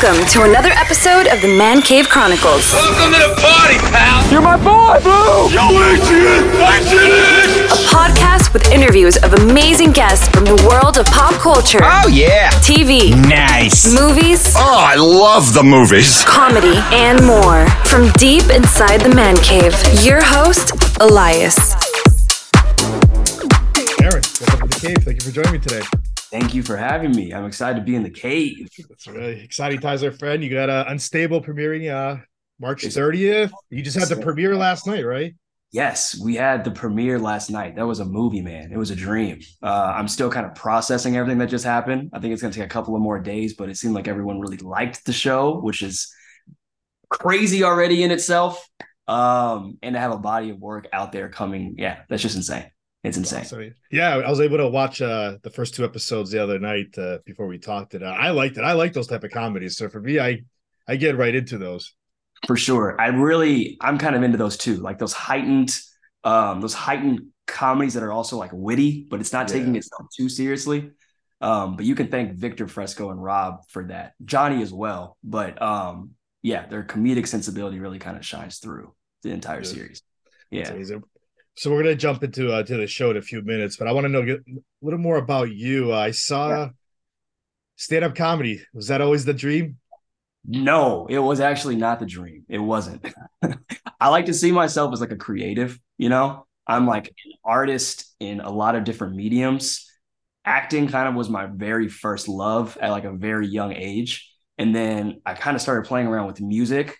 Welcome to another episode of the Man Cave Chronicles, Welcome to the party, pal. You're my boy, Blue! Yo, Adrian, Adrian. a podcast with interviews of amazing guests from the world of pop culture, Oh, yeah. TV, Nice. movies, Oh, I love the movies. comedy, and more. From deep inside the Man Cave, your host, Elias. Aaron, welcome to the cave. Thank you for joining me today. Thank you for having me. I'm excited to be in the cave. It's really exciting times, our friend. You got uh, Unstable premiering uh, March 30th. You just had the premiere last night, right? Yes, we had the premiere last night. That was a movie, man. It was a dream. Uh, I'm still kind of processing everything that just happened. I think it's going to take a couple of more days, but it seemed like everyone really liked the show, which is crazy already in itself. Um, and to have a body of work out there coming, yeah, that's just insane. It's insane. So, yeah, I was able to watch uh, the first two episodes the other night uh, before we talked it. Uh, I liked it. I like those type of comedies. So for me, I I get right into those. For sure. I really I'm kind of into those too. Like those heightened um those heightened comedies that are also like witty, but it's not taking itself too seriously. Um but you can thank Victor Fresco and Rob for that. Johnny as well, but um yeah, their comedic sensibility really kind of shines through the entire series. Yeah. So we're gonna jump into uh, to the show in a few minutes, but I want to know a little more about you. Uh, I saw stand up comedy. Was that always the dream? No, it was actually not the dream. It wasn't. I like to see myself as like a creative, you know? I'm like an artist in a lot of different mediums. Acting kind of was my very first love at like a very young age. And then I kind of started playing around with music.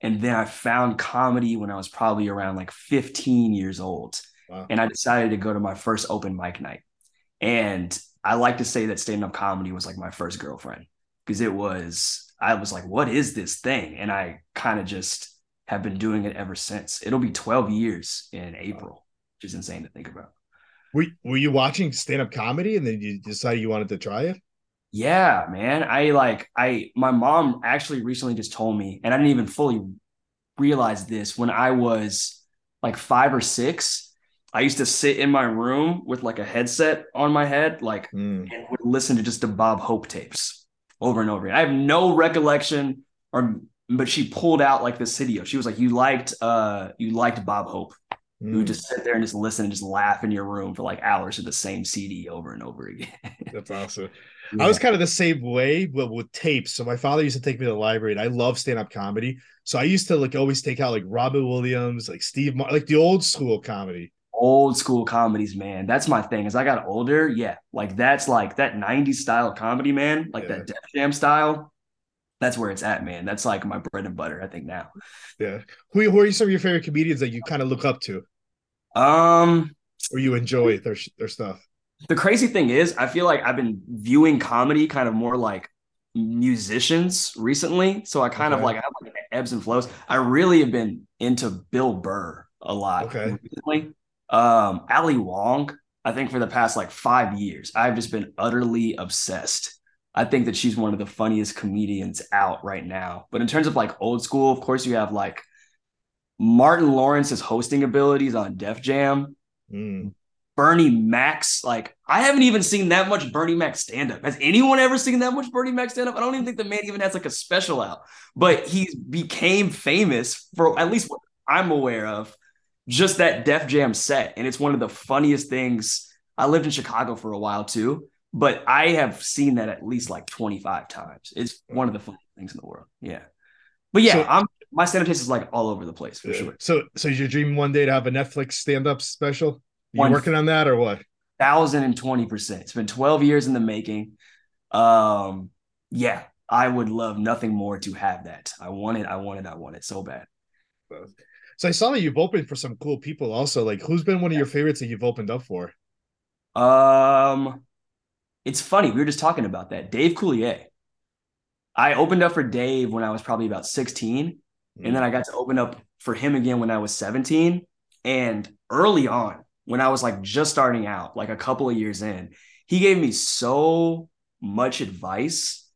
And then I found comedy when I was probably around like 15 years old. Wow. And I decided to go to my first open mic night. And I like to say that stand up comedy was like my first girlfriend because it was, I was like, what is this thing? And I kind of just have been doing it ever since. It'll be 12 years in April, which is insane to think about. Were Were you watching stand up comedy and then you decided you wanted to try it? Yeah, man. I like I my mom actually recently just told me, and I didn't even fully realize this when I was like five or six. I used to sit in my room with like a headset on my head, like Mm. and would listen to just the Bob Hope tapes over and over. again. I have no recollection, or but she pulled out like this video. She was like, "You liked, uh, you liked Bob Hope." You Mm. would just sit there and just listen and just laugh in your room for like hours to the same CD over and over again. That's awesome. I was kind of the same way, but with tapes. So my father used to take me to the library, and I love stand up comedy. So I used to like always take out like Robin Williams, like Steve, Mar- like the old school comedy. old school comedies, man. That's my thing. As I got older, yeah, like that's like that 90s style comedy, man, like Yeah. that Def Jam style. That's where it's at, man. That's like my bread and butter, I think now. Yeah. Who, who are some of your favorite comedians that you kind of look up to Um, or you enjoy their their stuff? The crazy thing is, I feel like I've been viewing comedy kind of more like musicians recently. So I kind of like I have like ebbs and flows. I really have been into Bill Burr a lot Okay. recently. Um, Ali Wong, I think for the past like five years, I've just been utterly obsessed. I think that she's one of the funniest comedians out right now. But in terms of like old school, of course, you have like Martin Lawrence's hosting abilities on Def Jam. Mm. Bernie Mac's. Like, I haven't even seen that much Bernie Mac stand up. Has anyone ever seen that much Bernie Mac stand up? I don't even think the man even has like a special out, but he became famous for at least what I'm aware of, just that Def Jam set. And it's one of the funniest things. I lived in Chicago for a while too, but I have seen that at least like 25 times. It's one of the funniest things in the world. Yeah. But yeah, So- I'm my stand up taste is like all over the place for Yeah. sure. So, so is your dream one day to have a Netflix stand up special? You working on that or what? thousand and twenty percent. It's been twelve years in the making. Um, yeah, I would love nothing more to have that. I want it. I want it. I want it so bad. So I saw that you've opened for some cool people also. Like, who's been one of your favorites that you've opened up for? Um, it's funny. We were just talking about that. Dave Coulier. I opened up for Dave when I was probably about sixteen, and then I got to open up for him again when I was seventeen. And early on, when I was like just starting out, like a couple of years in, he gave me so much advice.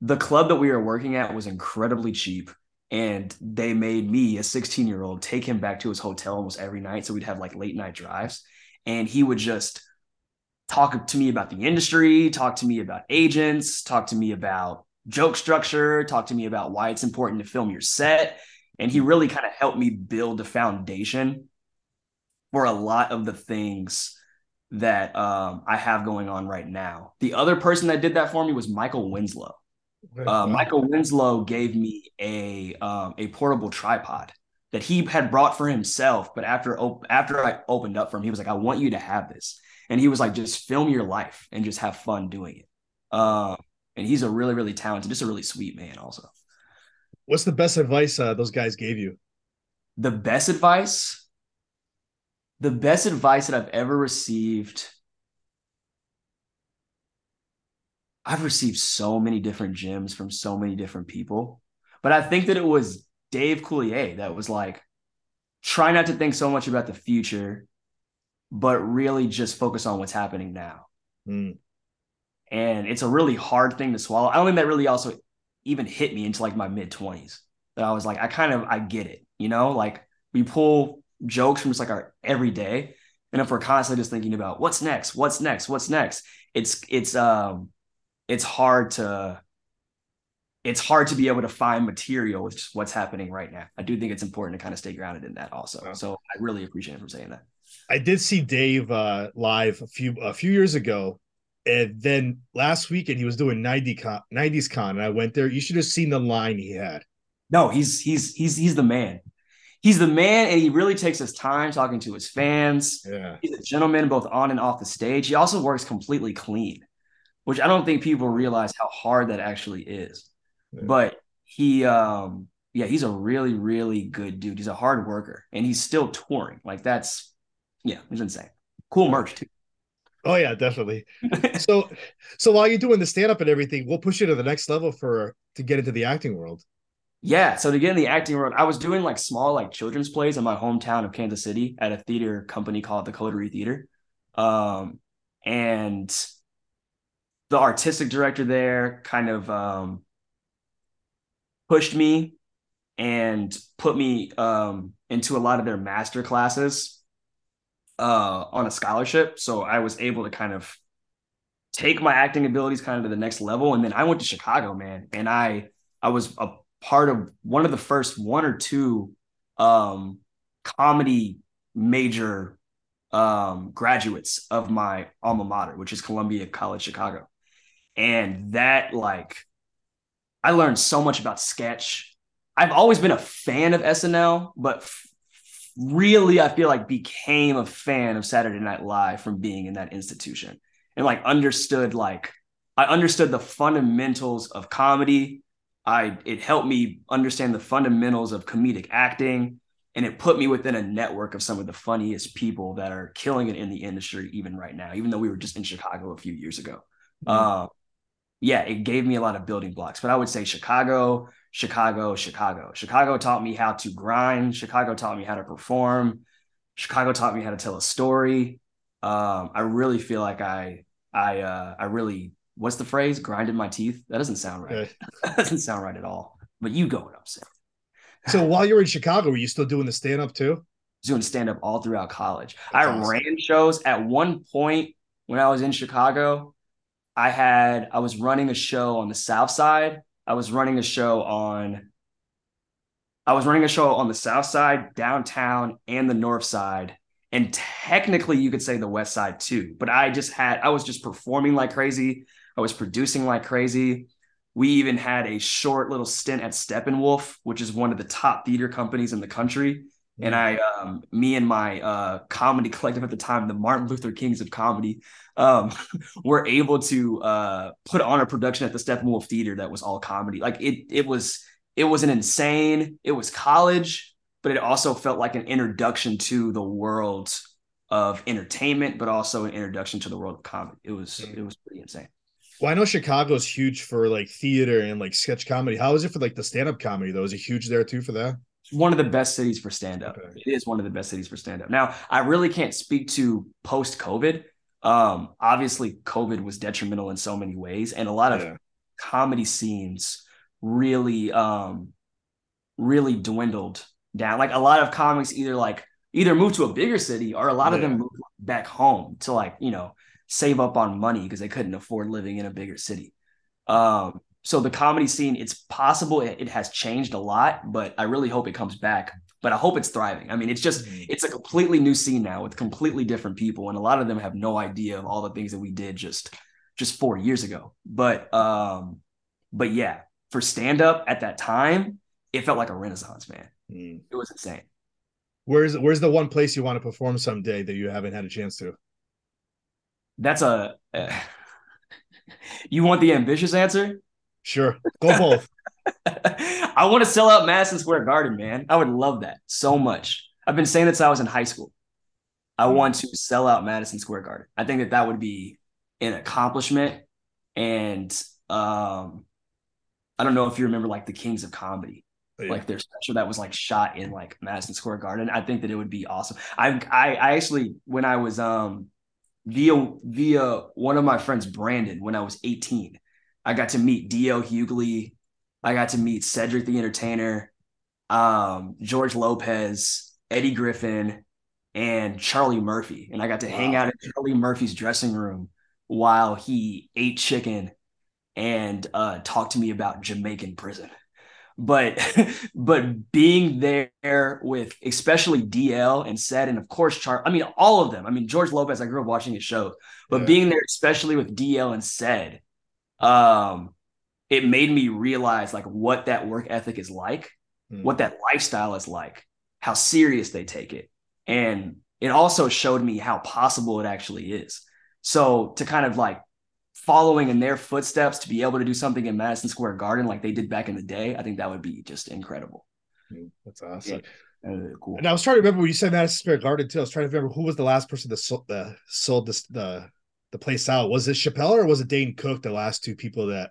The club that we were working at was incredibly cheap. And they made me, a 16 year old, take him back to his hotel almost every night. So we'd have like late night drives. And he would just talk to me about the industry, talk to me about agents, talk to me about joke structure, talk to me about why it's important to film your set. And he really kind of helped me build a foundation for a lot of the things that um, I have going on right now. The other person that did that for me was Michael Winslow. Uh, Michael Winslow gave me a um, a portable tripod that he had brought for himself. But after op- after I opened up for him, he was like, "I want you to have this," and he was like, "Just film your life and just have fun doing it." Um, and he's a really really talented, just a really sweet man. Also, What's the best advice uh, those guys gave you? the best advice, the best advice that I've ever received. I've received so many different gems from so many different people, but I think that it was Dave Coulier that was like, try not to think so much about the future, but really just focus on what's happening now. Mm. And it's a really hard thing to swallow. I don't think that really also even hit me into like my mid 20s. That I was like, I kind of I get it, you know, like we pull jokes from just like our everyday. And if we're constantly just thinking about what's next, what's next, what's next, it's it's um it's hard to it's hard to be able to find material with just what's happening right now. I do think it's important to kind of stay grounded in that also. Yeah. So I really appreciate him for saying that. I did see Dave uh, live a few a few years ago, and then last weekend he was doing 90 con, 90s con, and I went there. You should have seen the line he had. No, he's he's he's he's the man. He's the man, and he really takes his time talking to his fans. Yeah, He's a gentleman both on and off the stage. He also works completely clean, which I don't think people realize how hard that actually is. Yeah. But he um yeah, he's a really, really good dude. He's a hard worker and he's still touring. Like that's yeah, it's insane. Cool merch too. oh yeah, definitely. so, so while you're doing the stand up and everything, we'll push you to the next level for to get into the acting world. Yeah. So to get in the acting world, I was doing like small like children's plays in my hometown of Kansas City at a theater company called the Coterie Theater. Um, and the artistic director there kind of um, pushed me and put me um, into a lot of their master classes uh, on a scholarship. So I was able to kind of take my acting abilities kind of to the next level. And then I went to Chicago, man, and I I was a part of one of the first one or two um, comedy major um, graduates of my alma mater, which is Columbia College Chicago. And that, like, I learned so much about sketch. I've always been a fan of SNL, but f- really, I feel like became a fan of Saturday Night Live from being in that institution and like understood, like, I understood the fundamentals of comedy. I it helped me understand the fundamentals of comedic acting and it put me within a network of some of the funniest people that are killing it in the industry even right now even though we were just in chicago a few years ago. Uh, yeah it gave me a lot of building blocks but i would say chicago chicago chicago. Chicago taught me how to grind. Chicago taught me how to perform. Chicago taught me how to tell a story. Um, i really feel like i i uh, i really what's the phrase grinded my teeth that doesn't sound right that doesn't sound right at all but you go what i'm saying So while you were in Chicago, were you still doing the stand up too? doing stand up all throughout college. That's I awesome. ran shows at one point when I was in Chicago. I had I was running a show on the South Side. I was running a show on I was running a show on the South Side, downtown, and the North Side. And technically you could say the West Side too, but I just had I was just performing like crazy. I was producing like crazy. We even had a short little stint at Steppenwolf, which is one of the top theater companies in the country. And I, um, me and my uh, comedy collective at the time, the Martin Luther Kings of comedy, um, were able to uh, put on a production at the Steppenwolf Theater that was all comedy. Like it, it was, it was an insane. It was college, but it also felt like an introduction to the world of entertainment, but also an introduction to the world of comedy. It was, it was pretty insane. Well, I know Chicago's huge for like theater and like sketch comedy. How is it for like the stand up comedy though? Is it huge there too for that? It's one of the best cities for stand up. Okay. It is one of the best cities for stand up. Now, I really can't speak to post COVID. Um, obviously, COVID was detrimental in so many ways, and a lot of Yeah. comedy scenes really, um, really dwindled down. Like a lot of comics either like either moved to a bigger city or a lot of them moved back home to like you know save up on money because they couldn't afford living in a bigger city. Um, so the comedy scene, it's possible it, it has changed a lot, but I really hope it comes back. But I hope it's thriving. I mean, it's just Mhm. it's a completely new scene now with completely different people, and a lot of them have no idea of all the things that we did just just four years ago. But um, but yeah, for stand up at that time, it felt like a renaissance, man. Mm. It was insane. Where's where's the one place you want to perform someday that you haven't had a chance to? That's a. you want the ambitious answer? Sure, go both. I want to sell out Madison Square Garden, man. I would love that so much. I've been saying that since I was in high school. I want to sell out Madison Square Garden. I think that that would be an accomplishment. And um, I don't know if you remember like the Kings of Comedy, like their special that was like shot in like Madison Square Garden. I think that it would be awesome. I I, I actually when I was um via via one of my friends Brandon when I was 18, I got to meet D.L. Hughley. I got to meet Cedric the Entertainer, um, George Lopez, Eddie Griffin, and Charlie Murphy. And I got to hang out in Charlie Murphy's dressing room while he ate chicken and uh, talked to me about Jamaican prison. But but being there with especially DL and Ced and of course Char, I mean all of them. I mean George Lopez. I grew up watching his show, but Yeah. being there especially with DL and Ced, um, it made me realize like what that work ethic is like, Mm. what that lifestyle is like, how serious they take it, and it also showed me how possible it actually is. So to kind of like following in their footsteps to be able to do something in Madison Square Garden like they did back in the day, I think that would be just incredible. That's awesome. Uh, cool. And I was trying to remember when you said Madison Square Garden too. I was trying to remember who was the last person that sold the sold this the the place out. Was it Chappelle or was it Dane Cook? The last two people that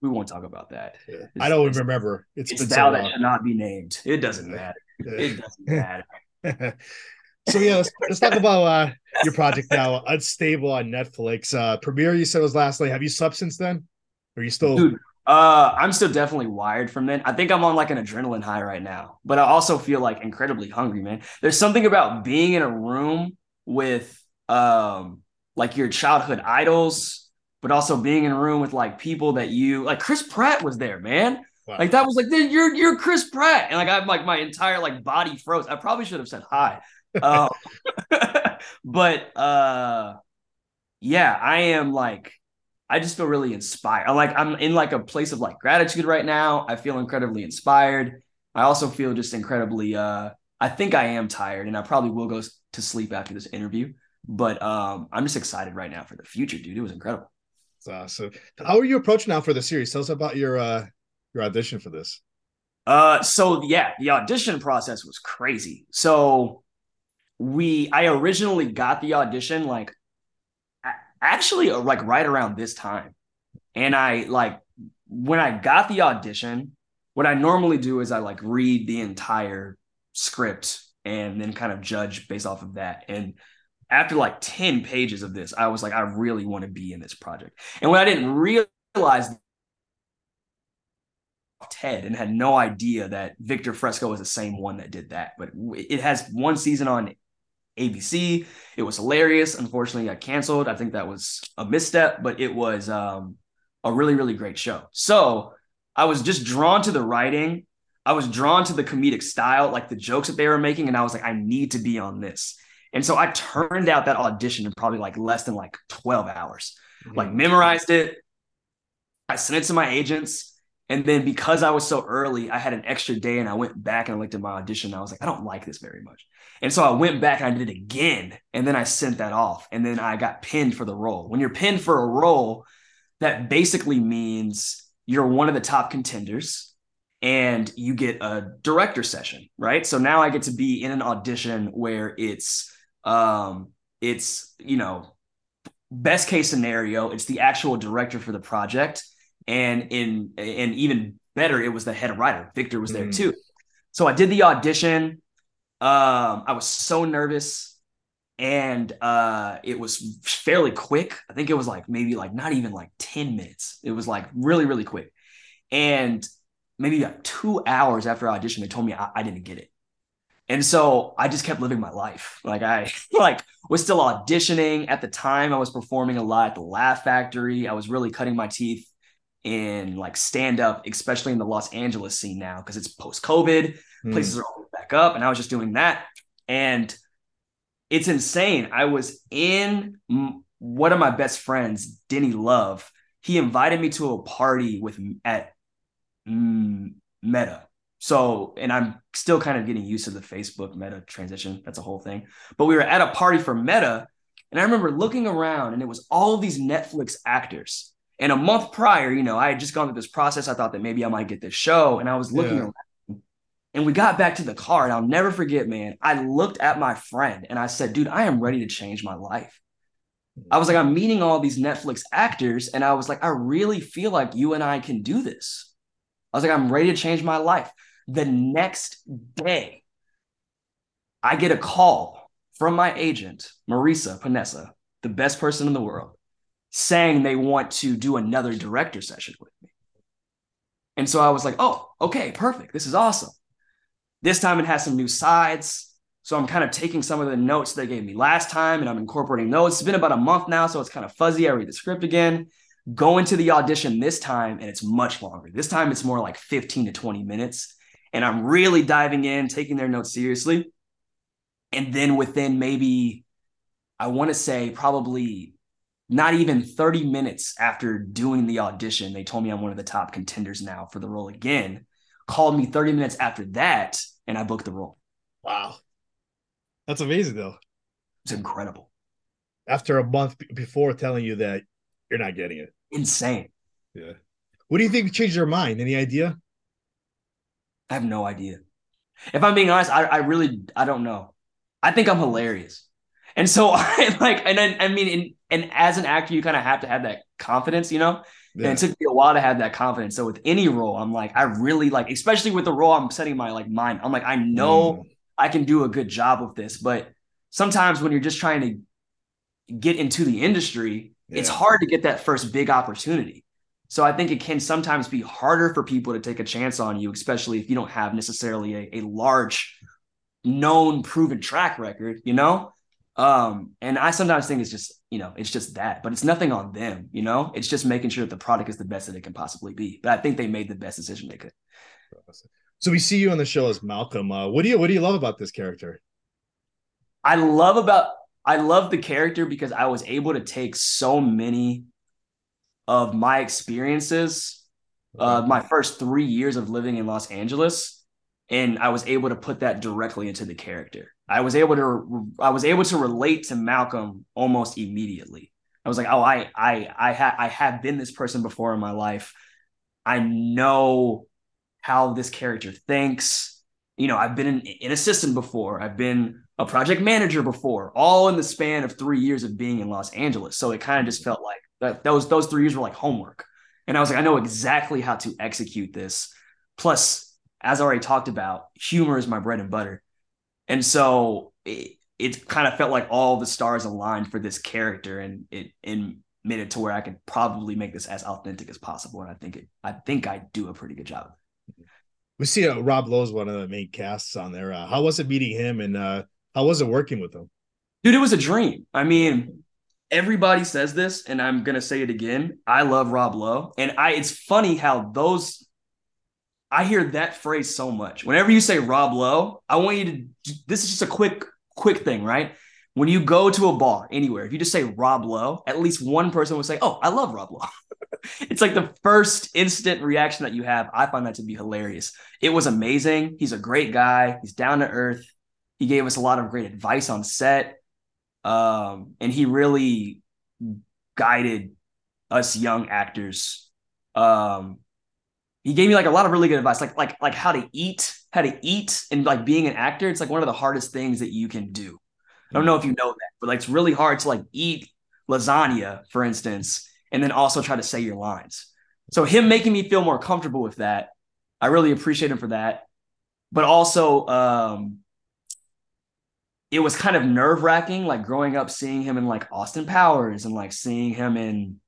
We won't talk about that. I don't It's- remember. It's It's been so that long. should not be named. It doesn't matter. It doesn't matter. so yeah, let's, let's talk about uh, your project now. Unstable on Netflix. Uh, premiere you said was last night. Have you slept since then? Or are you still? Dude, uh, I'm still definitely wired from then. I think I'm on like an adrenaline high right now, but I also feel like incredibly hungry, man. There's something about being in a room with um like your childhood idols, but also being in a room with like people that you like. Chris Pratt was there, man. Wow. Like that was like, "Dude, you're you're Chris Pratt, and like I'm like my entire like body froze. I probably should have said hi, um, but uh, yeah, I am like I just feel really inspired. I like I'm in like a place of like gratitude right now. I feel incredibly inspired. I also feel just incredibly uh I think I am tired and I probably will go to sleep after this interview. But um I'm just excited right now for the future, dude. It was incredible. That's awesome. How are you approaching now for the series? Tell us about your uh your audition for this. Uh so yeah, the audition process was crazy. So we I originally got the audition like actually uh, like right around this time. And I like when I got the audition, what I normally do is I like read the entire script and then kind of judge based off of that. And after like 10 pages of this, I was like, I really want to be in this project. And when I didn't realize Ted and had no idea that Victor Fresco was the same one that did that. But it has one season on ABC. It was hilarious. Unfortunately, got canceled. I think that was a misstep, but it was um, a really, really great show. So I was just drawn to the writing. I was drawn to the comedic style, like the jokes that they were making, and I was like, I need to be on this. And so I turned out that audition in probably like less than like 12 hours. Like memorized it. I sent it to my agents. And then because I was so early, I had an extra day and I went back and I looked at my audition. I was like, I don't like this very much. And so I went back and I did it again. And then I sent that off. And then I got pinned for the role. When you're pinned for a role, that basically means you're one of the top contenders and you get a director session, right? So now I get to be in an audition where it's um it's, you know, best case scenario, it's the actual director for the project and in and even better it was the head writer. Victor was there Mm. too. So I did the audition. Um I was so nervous and uh it was fairly quick. I think it was like maybe like not even like 10 minutes. It was like really really quick. And maybe like 2 hours after audition they told me I, I didn't get it. And so I just kept living my life. Like I like was still auditioning at the time. I was performing a lot at the Laugh Factory. I was really cutting my teeth in like stand up, especially in the Los Angeles scene now because it's post COVID, Hmm. places are all back up, and I was just doing that, and it's insane. I was in one of my best friends, Denny Love. He invited me to a party with at mm, Meta. So, and I'm still kind of getting used to the Facebook Meta transition. That's a whole thing. But we were at a party for Meta, and I remember looking around, and it was all these Netflix actors. And a month prior, you know, I had just gone through this process. I thought that maybe I might get this show, and I was looking Yeah. around. And we got back to the car, and I'll never forget, man. I looked at my friend and I said, dude, I am ready to change my life. I was like, I'm meeting all these Netflix actors, and I was like, I really feel like you and I can do this. I was like, I'm ready to change my life. The next day, I get a call from my agent, Marisa Panessa, the best person in the world, saying they want to do another director session with me. And so I was like, oh, okay, perfect. This is awesome. This time it has some new sides. So I'm kind of taking some of the notes they gave me last time and I'm incorporating those. It's been about a month now, so it's kind of fuzzy. I read the script again, go into the audition this time, and it's much longer. This time it's more like 15 to 20 minutes. And I'm really diving in, taking their notes seriously. And then within maybe, I want to say probably not even 30 minutes after doing the audition, they told me I'm one of the top contenders now for the role again. Called me 30 minutes after that, and I booked the role. Wow. That's amazing though. It's incredible. After a month b- before telling you that you're not getting it. Insane. Yeah. What do you think changed your mind? Any idea? I have no idea. If I'm being honest, I, I really I don't know. I think I'm hilarious. And so I like and then I mean and, and as an actor, you kind of have to have that confidence, you know? Yeah. And it took me a while to have that confidence. So with any role, I'm like, I really like, especially with the role I'm setting my like mind. I'm like, I know Mm. I can do a good job with this, but sometimes when you're just trying to get into the industry, it's hard to get that first big opportunity. So I think it can sometimes be harder for people to take a chance on you, especially if you don't have necessarily a, a large known proven track record, you know? Um, and I sometimes think it's just, you know, it's just that, but it's nothing on them, you know, it's just making sure that the product is the best that it can possibly be. But I think they made the best decision they could. So we see you on the show as Malcolm. Uh, what do you what do you love about this character? I love about I love the character because I was able to take so many of my experiences, uh, my first three years of living in Los Angeles, and I was able to put that directly into the character. I was able to I was able to relate to Malcolm almost immediately. I was like, oh, I I I have I have been this person before in my life. I know how this character thinks. You know, I've been an, an assistant before. I've been a project manager before, all in the span of three years of being in Los Angeles. So it kind of just felt like that those those three years were like homework. And I was like, I know exactly how to execute this. Plus, as I already talked about, humor is my bread and butter. And so it, it kind of felt like all the stars aligned for this character and it and made it to where I could probably make this as authentic as possible. And I think it I think I do a pretty good job. We see uh, Rob Lowe's one of the main casts on there. Uh, how was it meeting him, and uh, how was it working with him? Dude, it was a dream. I mean, everybody says this, and I'm gonna say it again. I love Rob Lowe, and I. It's funny how those. I hear that phrase so much. Whenever you say Rob Lowe, I want you to. This is just a quick, quick thing, right? When you go to a bar anywhere, if you just say Rob Lowe, at least one person will say, "Oh, I love Rob Lowe." it's like the first instant reaction that you have. I find that to be hilarious. It was amazing. He's a great guy. He's down to earth. He gave us a lot of great advice on set. Um, and he really guided us young actors. Um, he gave me like a lot of really good advice, like like like how to eat, how to eat, and like being an actor. It's like one of the hardest things that you can do. I don't know if you know that, but like it's really hard to like eat lasagna, for instance, and then also try to say your lines. So him making me feel more comfortable with that, I really appreciate him for that. But also, um, it was kind of nerve wracking, like growing up, seeing him in like Austin Powers and like seeing him in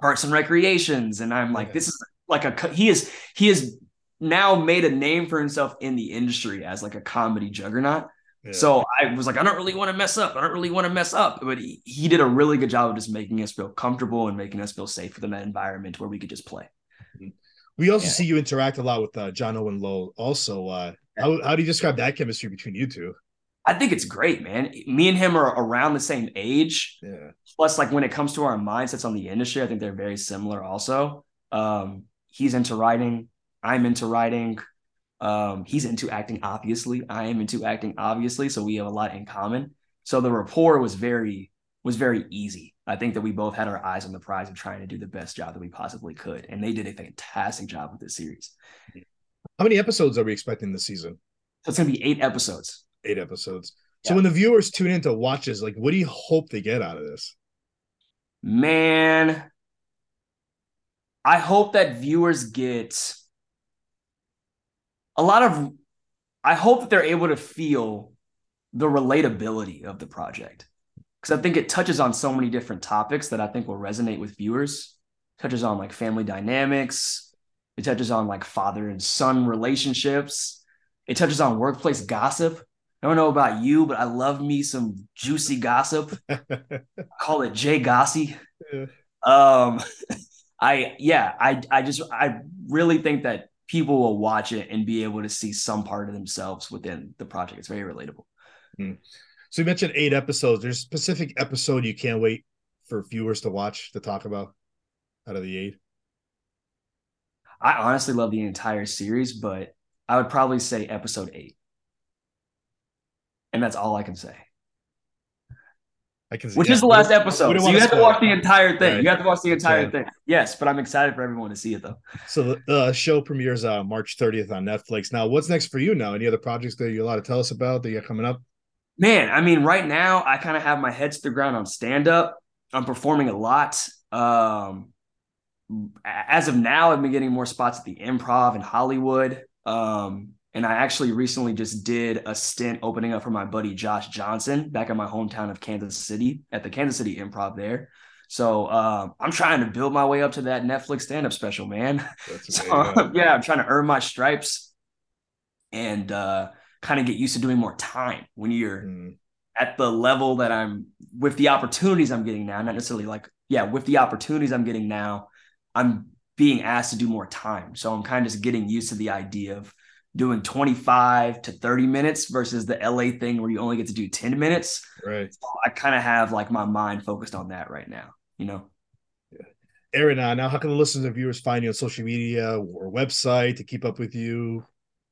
Parks and Recreations, and I'm like, Yeah. this is like a he is he has now made a name for himself in the industry as like a comedy juggernaut. Yeah. So I was like, I don't really want to mess up. I don't really want to mess up. But he, he did a really good job of just making us feel comfortable and making us feel safe within that environment where we could just play. We also Yeah. see you interact a lot with uh, John Owen Lowe. Also, uh, how how do you describe that chemistry between you two? I think it's great, man. Me and him are around the same age. Yeah, Plus, like when it comes to our mindsets on the industry, I think they're very similar also. Um, he's into writing, I'm into writing. Um, he's into acting, obviously. I am into acting, obviously. So we have a lot in common. So the rapport was very was very easy. I think that we both had our eyes on the prize of trying to do the best job that we possibly could. And they did a fantastic job with this series. how many episodes are we expecting this season? So it's gonna be eight episodes. Eight episodes. So Yeah. when the viewers tune in to watch this, like, what do you hope they get out of this? Man, I hope that viewers get a lot of. I hope that they're able to feel the relatability of the project because I think it touches on so many different topics that I think will resonate with viewers. touches on like family dynamics. It touches on like father and son relationships. It touches on workplace gossip. I don't know about you, but I love me some juicy gossip. I call it Jay Gossy. Yeah. Um, I yeah, I I just I really think that people will watch it and be able to see some part of themselves within the project. It's very relatable. Hmm. So you mentioned eight episodes. There's a specific episode you can't wait for viewers to watch to talk about out of the eight. I honestly love the entire series, but I would probably say episode eight. And that's all I can say. I can, Which yeah, is the last episode. So you have to watch it. the entire thing. Right. You have to watch the entire Yeah. thing. Yes, but I'm excited for everyone to see it though. So the, the show premieres uh, March 30th on Netflix. Now, what's next for you now? Any other projects that you're allowed to tell us about that you got coming up? Man, I mean, right now I kind of have my head to the ground on stand up. I'm performing a lot. Um, as of now, I've been getting more spots at the Improv in Hollywood. Um, and I actually recently just did a stint opening up for my buddy Josh Johnson back in my hometown of Kansas City at the Kansas City Improv there. So um, I'm trying to build my way up to that Netflix stand up special, man. So, yeah, I'm trying to earn my stripes and uh, kind of get used to doing more time when you're Mm, at the level that I'm with the opportunities I'm getting now, not necessarily like, yeah, with the opportunities I'm getting now, I'm being asked to do more time. So I'm kind of just getting used to the idea of doing 25 to 30 minutes versus the LA thing where you only get to do 10 minutes. right. I kind of have like my mind focused on that right now, you know? Aaron, uh, now how can the listeners and viewers find you on social media or website to keep up with you?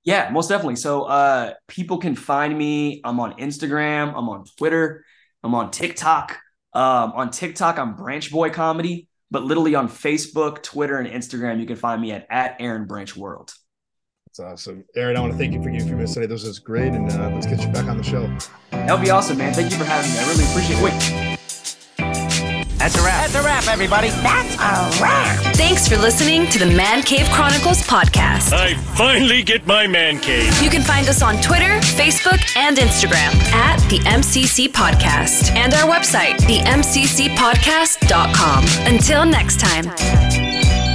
Yeah, most definitely. So uh people can find me. I'm on Instagram, I'm on Twitter, I'm on TikTok. Um, on TikTok, I'm Branch Boy Comedy, but literally on Facebook, Twitter, and Instagram, you can find me at, at Aaron Branch World. That's awesome. Aaron, I want to thank you for giving me a few minutes today. This was great. And uh, let's get you back on the show. That'll be awesome, man. Thank you for having me. I really appreciate it. Wait, That's a wrap. That's a wrap, everybody. That's a wrap. Thanks for listening to the Man Cave Chronicles podcast. I finally get my man cave. You can find us on Twitter, Facebook, and Instagram at the MCC Podcast and our website, themccpodcast.com. Until next time.